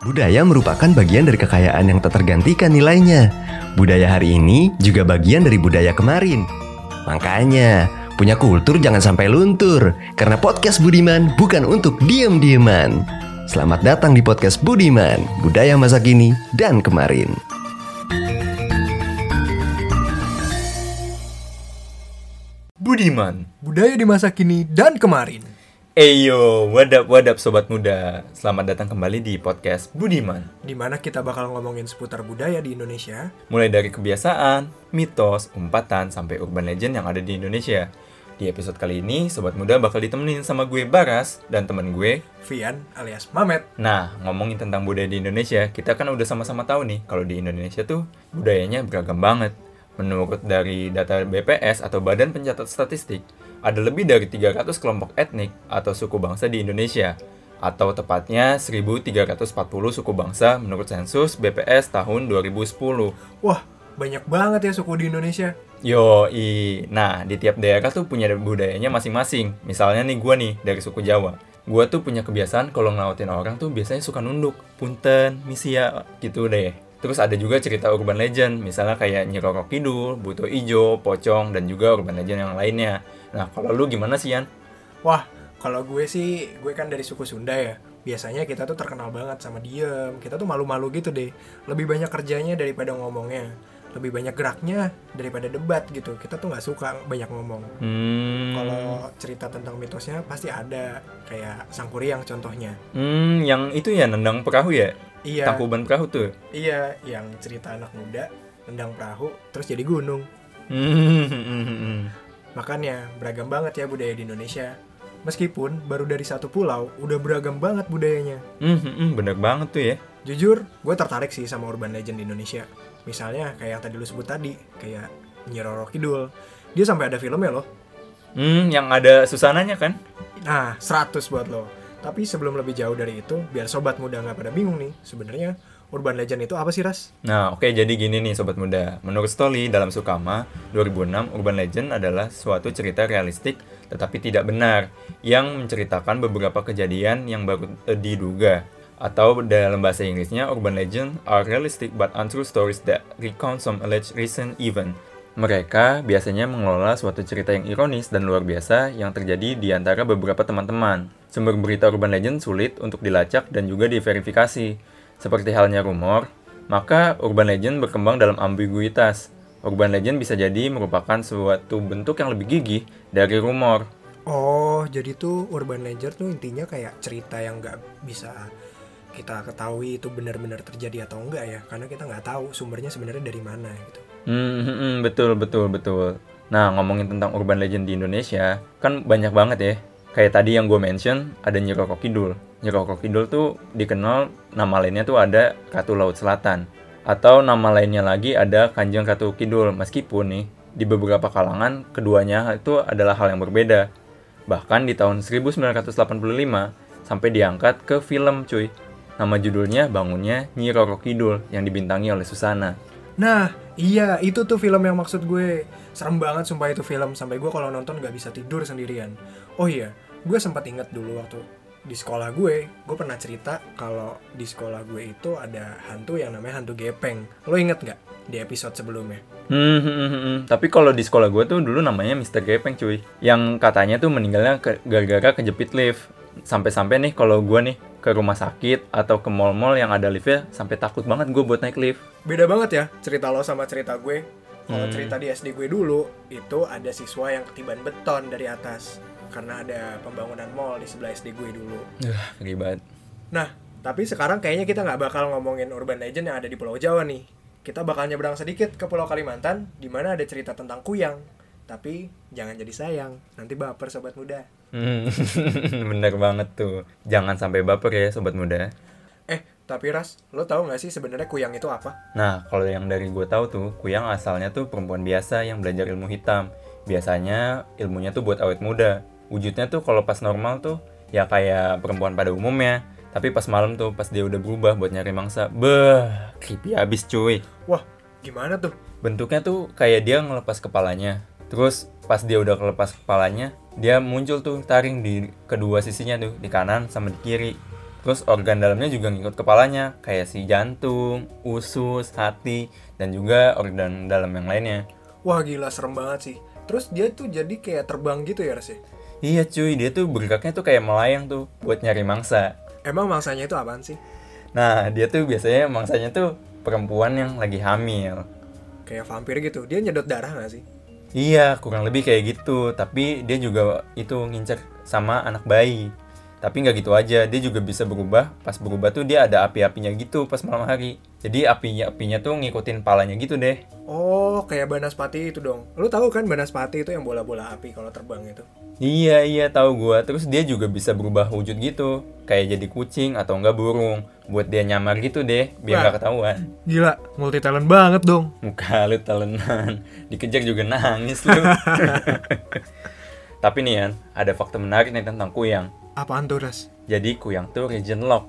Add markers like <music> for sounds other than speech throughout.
Budaya merupakan bagian dari kekayaan yang tak tergantikan nilainya. Budaya hari ini juga bagian dari budaya kemarin. Makanya, punya kultur jangan sampai luntur. Karena podcast Budiman bukan untuk diem-dieman. Selamat datang di podcast Budiman, budaya masa kini dan kemarin. Budiman. Budaya di masa kini dan kemarin. Eyo, wadap wadap sobat muda. Selamat datang kembali di podcast Budiman. Di mana kita bakal ngomongin seputar budaya di Indonesia. Mulai dari kebiasaan, mitos, umpatan, sampai urban legend yang ada di Indonesia. Di episode kali ini, sobat muda bakal ditemenin sama gue Baras dan temen gue. Vian alias Mamet. Nah, ngomongin tentang budaya di Indonesia, kita kan udah sama-sama tahu nih kalau di Indonesia tuh budayanya beragam banget. Menurut dari data BPS atau Badan Pencatat Statistik, ada lebih dari 300 kelompok etnik atau suku bangsa di Indonesia, atau tepatnya 1340 suku bangsa menurut sensus BPS tahun 2010. Wah, banyak banget ya suku di Indonesia. Yo, i. Nah, di tiap daerah tuh punya budayanya masing-masing. Misalnya nih gue nih dari suku Jawa. Gue tuh punya kebiasaan kalau ngelautin orang tuh biasanya suka nunduk. Punten, misia, gitu deh. Terus ada juga cerita urban legend, misalnya kayak Nyi Roro Kidul, Buto Ijo, Pocong, dan juga urban legend yang lainnya. Nah, kalau lu gimana sih, Yan? Wah, kalau gue sih, gue kan dari suku Sunda ya. Biasanya kita tuh terkenal banget sama diem. Kita tuh malu-malu gitu deh. Lebih banyak kerjanya daripada ngomongnya. Lebih banyak geraknya daripada debat gitu. Kita tuh nggak suka banyak ngomong. Hmm, Kalau cerita tentang mitosnya pasti ada. Kayak Sangkuriang contohnya. hmm, yang itu ya nendang perahu ya? Iya, Tangkuban perahu tuh. iya, yang cerita anak muda nendang perahu terus jadi gunung. Hmm, Makanya beragam banget ya budaya di Indonesia. Meskipun baru dari satu pulau, udah beragam banget budayanya. hmm, hmm, hmm, bener banget tuh ya. Jujur, gue tertarik sih sama urban legend di Indonesia. Misalnya kayak yang tadi lu sebut tadi, kayak Nyi Roro Kidul. Dia sampai ada filmnya loh. Hmm, yang ada susananya kan? Nah, 100 buat lo. Tapi sebelum lebih jauh dari itu, biar sobat muda nggak pada bingung nih, sebenarnya urban legend itu apa sih, Ras? Nah, oke jadi gini nih sobat muda. Menurut Stoli dalam Sukama 2006, urban legend adalah suatu cerita realistik tetapi tidak benar yang menceritakan beberapa kejadian yang baru eh, diduga. Atau dalam bahasa Inggrisnya, urban legend are realistic but untrue stories that recount some alleged recent event. Mereka biasanya mengelola suatu cerita yang ironis dan luar biasa yang terjadi di antara beberapa teman-teman. Sumber berita urban legend sulit untuk dilacak dan juga diverifikasi. Seperti halnya rumor, maka urban legend berkembang dalam ambiguitas. Urban legend bisa jadi merupakan suatu bentuk yang lebih gigih dari rumor. Oh, jadi tuh urban legend tuh intinya kayak cerita yang nggak bisa kita ketahui itu benar-benar terjadi atau enggak ya, karena kita nggak tahu sumbernya sebenarnya dari mana gitu. Hmm, hmm, hmm, betul, betul, betul. Nah, ngomongin tentang urban legend di Indonesia, kan banyak banget ya. Kayak tadi yang gue mention, ada Nyi Roro Kidul. Nyi Roro Kidul tuh dikenal nama lainnya tuh ada Ratu Laut Selatan. Atau nama lainnya lagi ada Kanjeng Ratu Kidul. Meskipun nih, di beberapa kalangan, keduanya itu adalah hal yang berbeda. Bahkan di tahun 1985, sampai diangkat ke film cuy. Nama judulnya Bangunnya Nyi Roro Kidul yang dibintangi oleh Susana. Nah, iya itu tuh film yang maksud gue. Serem banget sumpah itu film sampai gue kalau nonton nggak bisa tidur sendirian. Oh iya, gue sempat inget dulu waktu di sekolah gue, gue pernah cerita kalau di sekolah gue itu ada hantu yang namanya hantu gepeng. Lo inget nggak di episode sebelumnya? Hmm, hmm, hmm, hmm. tapi kalau di sekolah gue tuh dulu namanya Mr. Gepeng cuy. Yang katanya tuh meninggalnya ke- gara-gara kejepit lift. Sampai-sampai nih kalau gue nih ke rumah sakit atau ke mall-mall yang ada liftnya sampai takut banget gue buat naik lift. Beda banget ya cerita lo sama cerita gue. Kalau Hmm. cerita di SD gue dulu, itu ada siswa yang ketiban beton dari atas. Karena ada pembangunan mall di sebelah SD gue dulu. Banget. Nah, tapi sekarang kayaknya kita nggak bakal ngomongin urban legend yang ada di Pulau Jawa nih. Kita bakal nyebrang sedikit ke Pulau Kalimantan, di mana ada cerita tentang kuyang. Tapi jangan jadi sayang, nanti baper sobat muda. Hmm, <laughs> bener banget tuh. Jangan sampai baper ya sobat muda. Eh, tapi Ras, lo tahu nggak sih sebenarnya kuyang itu apa? Nah, kalau yang dari gue tahu tuh, Kuyang asalnya tuh perempuan biasa yang belajar ilmu hitam. Biasanya ilmunya tuh buat awet muda. Wujudnya tuh kalau pas normal tuh ya kayak perempuan pada umumnya. Tapi pas malam tuh, pas dia udah berubah buat nyari mangsa, beh, creepy abis cuy. Wah, gimana tuh? Bentuknya tuh kayak dia ngelepas kepalanya. Terus pas dia udah kelepas kepalanya, dia muncul tuh taring di kedua sisinya tuh, di kanan sama di kiri. Terus organ dalamnya juga ngikut kepalanya, kayak si jantung, usus, hati, dan juga organ dalam yang lainnya. Wah gila serem banget sih. Terus dia tuh jadi kayak terbang gitu ya ya? Iya cuy, dia tuh bergeraknya tuh kayak melayang tuh buat nyari mangsa. Emang mangsanya itu apaan sih? Nah, dia tuh biasanya mangsanya tuh perempuan yang lagi hamil. Kayak vampir gitu. Dia nyedot darah gak sih? Iya, kurang lebih kayak gitu. Tapi dia juga itu ngincer sama anak bayi. Tapi nggak gitu aja, dia juga bisa berubah. Pas berubah tuh dia ada api-apinya gitu pas malam hari. Jadi apinya-apinya tuh ngikutin palanya gitu deh. Oh, kayak Banaspati itu dong. Lu tahu kan Banaspati itu yang bola-bola api kalau terbang itu? Iya iya tahu gua. Terus dia juga bisa berubah wujud gitu, kayak jadi kucing atau enggak burung. Buat dia nyamar gitu deh, biar nggak ketahuan. Gila, multi talent banget dong. Muka lu talenan, dikejar juga nangis lu. <laughs> Tapi nih Yan, ada fakta menarik nih tentang kuyang. Apaan tuh, Ras? Jadi kuyang tuh region lock.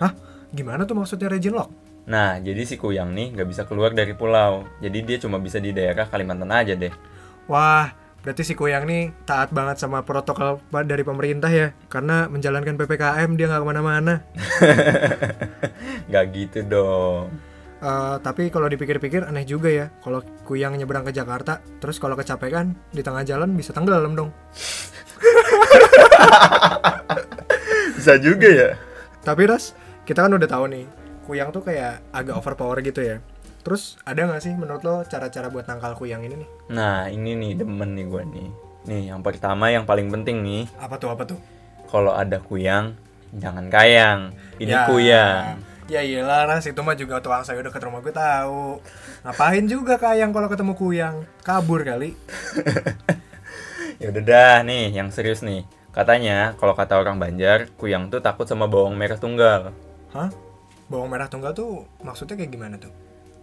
Hah? Gimana tuh maksudnya region lock? Nah, jadi si kuyang nih nggak bisa keluar dari pulau. Jadi dia cuma bisa di daerah Kalimantan aja deh. Wah, berarti si Kuyang nih taat banget sama protokol dari pemerintah ya. Karena menjalankan PPKM dia nggak ke mana-mana. <laughs> Nggak gitu dong. Eh, tapi kalau dipikir-pikir aneh juga ya. Kalau Kuyang nyebrang ke Jakarta, terus kalau kecapekan di tengah jalan bisa tenggelam dong. <laughs> Bisa juga ya? Tapi Ras, kita kan udah tahu nih, Kuyang tuh kayak agak overpower gitu ya. Terus ada nggak sih menurut lo cara-cara buat nangkal Kuyang ini nih? Nah, ini nih demen nih gua nih. Nih, yang pertama yang paling penting nih, Apa tuh apa tuh? kalau ada kuyang, jangan kayang. Ini Ya. kuyang. Ya iyalah Ras, itu mah juga tukang sayur dekat rumah gue tahu. Ngapain juga Kayang kalau ketemu Kuyang? Kabur kali. <laughs> Ya udah dah nih, yang serius nih. Katanya, kalau kata orang Banjar, kuyang tuh takut sama bawang merah tunggal. Hah? Bawang merah tunggal tuh maksudnya kayak gimana tuh?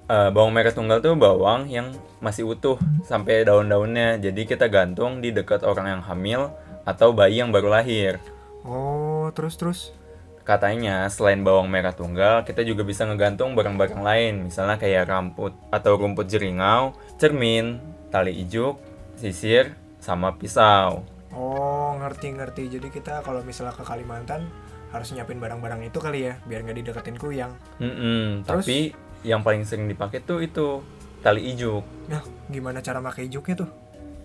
Eh, bawang merah tunggal tuh bawang yang masih utuh sampai daun-daunnya. Jadi kita gantung di dekat orang yang hamil atau bayi yang baru lahir. Oh, terus terus. Katanya selain bawang merah tunggal, kita juga bisa ngegantung barang-barang lain, misalnya kayak rambut atau rumput jeringau, cermin, tali ijuk, sisir, sama pisau. Oh, ngerti-ngerti. Jadi kita kalau misalnya ke Kalimantan harus nyiapin barang-barang itu kali ya, biar nggak dideketin Kuyang. Mm-mm, Terus? tapi yang paling sering dipakai tuh itu tali ijuk. Nah, gimana cara pakai ijuknya tuh?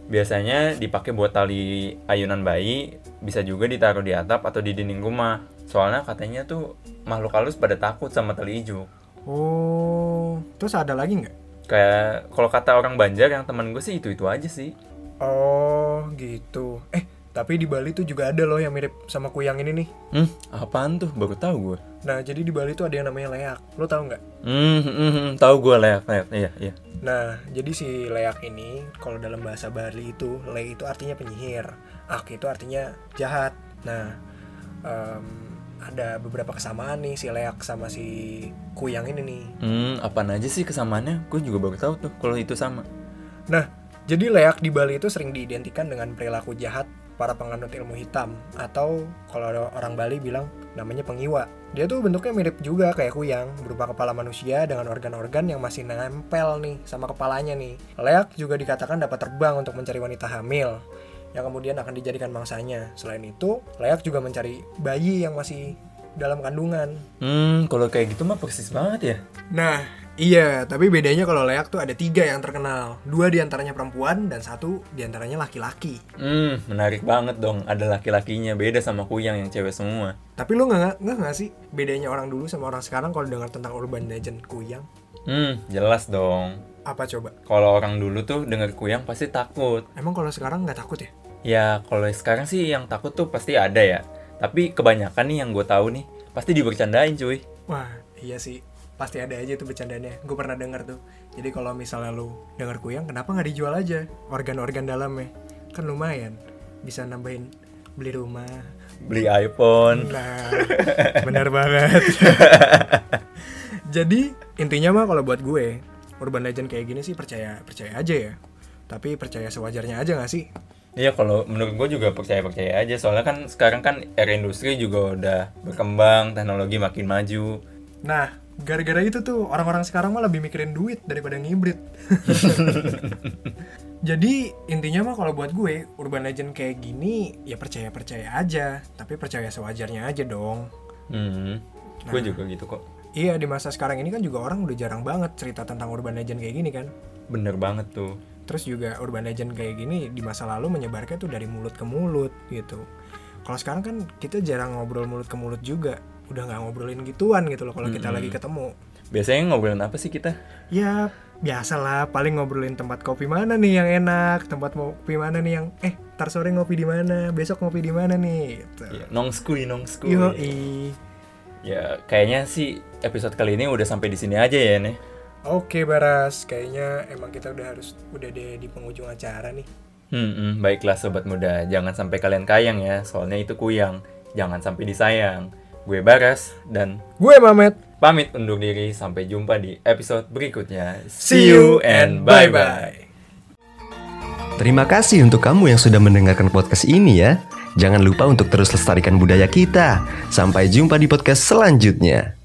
Biasanya dipakai buat tali ayunan bayi, bisa juga ditaruh di atap atau di dinding rumah. Soalnya katanya tuh makhluk halus pada takut sama tali ijuk. Oh, terus ada lagi nggak? Kayak kalau kata orang Banjar yang teman gue sih itu-itu aja sih. Oh, gitu. Eh, tapi di Bali tuh juga ada loh yang mirip sama Kuyang ini nih. Hmm, apaan tuh? Baru tahu gue. Nah, jadi di Bali tuh ada yang namanya leak. Lo tau nggak? Hmm, hmm, hmm, tahu gue leak, leak. Iya, iya. Nah, jadi si leak ini kalau dalam bahasa Bali itu le itu artinya penyihir, ak itu artinya jahat. Nah, em, ada beberapa kesamaan nih si leak sama si kuyang ini nih. Hmm, apaan aja sih kesamaannya? Gue juga baru tahu tuh kalau itu sama. Nah, jadi leak di Bali itu sering diidentikan dengan perilaku jahat para penganut ilmu hitam atau kalau orang Bali bilang namanya pengiwa. Dia tuh bentuknya mirip juga kayak kuyang, berupa kepala manusia dengan organ-organ yang masih nempel nih sama kepalanya nih. Leak juga dikatakan dapat terbang untuk mencari wanita hamil yang kemudian akan dijadikan mangsanya. Selain itu, leak juga mencari bayi yang masih dalam kandungan. Hmm, kalau kayak gitu mah persis banget ya. Nah, iya, tapi bedanya kalau leak tuh ada tiga yang terkenal. Dua di antaranya perempuan dan satu di antaranya laki-laki. Hmm, menarik banget dong. Ada laki-lakinya beda sama kuyang yang cewek semua. Tapi lu nggak nggak nggak sih bedanya orang dulu sama orang sekarang kalau dengar tentang urban legend kuyang? Hmm, jelas dong. Apa coba? Kalau orang dulu tuh denger kuyang pasti takut. Emang kalau sekarang nggak takut ya? Ya, kalau sekarang sih yang takut tuh pasti ada ya. Tapi kebanyakan nih yang gue tahu nih, pasti dibercandain cuy. Wah, iya sih. Pasti ada aja tuh bercandanya. Gue pernah denger tuh. Jadi kalau misalnya lu denger kuyang, kenapa nggak dijual aja organ-organ dalamnya? Kan lumayan. Bisa nambahin beli rumah. Beli iPhone. Nah, benar banget. <laughs> Jadi intinya mah kalau buat gue, urban legend kayak gini sih percaya percaya aja ya. Tapi percaya sewajarnya aja nggak sih? Iya, kalau menurut gue juga percaya-percaya aja. Soalnya kan sekarang kan era industri juga udah berkembang, teknologi makin maju. Nah, gara-gara itu tuh orang-orang sekarang mah lebih mikirin duit daripada ngibrit. <laughs> Jadi intinya mah kalau buat gue urban legend kayak gini ya percaya-percaya aja, tapi percaya sewajarnya aja dong. Hmm. Gue juga gitu kok. Iya di masa sekarang ini kan juga orang udah jarang banget cerita tentang urban legend kayak gini kan. Bener banget tuh. Terus juga urban legend kayak gini di masa lalu menyebarnya tuh dari mulut ke mulut gitu. Kalau sekarang kan kita jarang ngobrol mulut ke mulut juga. Udah nggak ngobrolin gituan gitu loh kalau kita lagi ketemu. Biasanya ngobrolin apa sih kita? Ya biasalah paling ngobrolin tempat kopi mana nih yang enak, tempat kopi mana nih yang eh tar sore ngopi di mana, besok ngopi di mana nih gitu. Ya, nongskui, nongskui. Yoi. Ya, kayaknya sih episode kali ini udah sampai di sini aja ya, nih. Oke Baras, kayaknya emang kita udah harus udah deh di penghujung acara nih. Hmm, hmm, baiklah sobat muda, jangan sampai kalian kayang ya, soalnya itu kuyang. Jangan sampai disayang. Gue Baras dan Gue Mamet. pamit undur diri sampai jumpa di episode berikutnya. See you and bye bye. Terima kasih untuk kamu yang sudah mendengarkan podcast ini ya. Jangan lupa untuk terus lestarikan budaya kita. Sampai jumpa di podcast selanjutnya.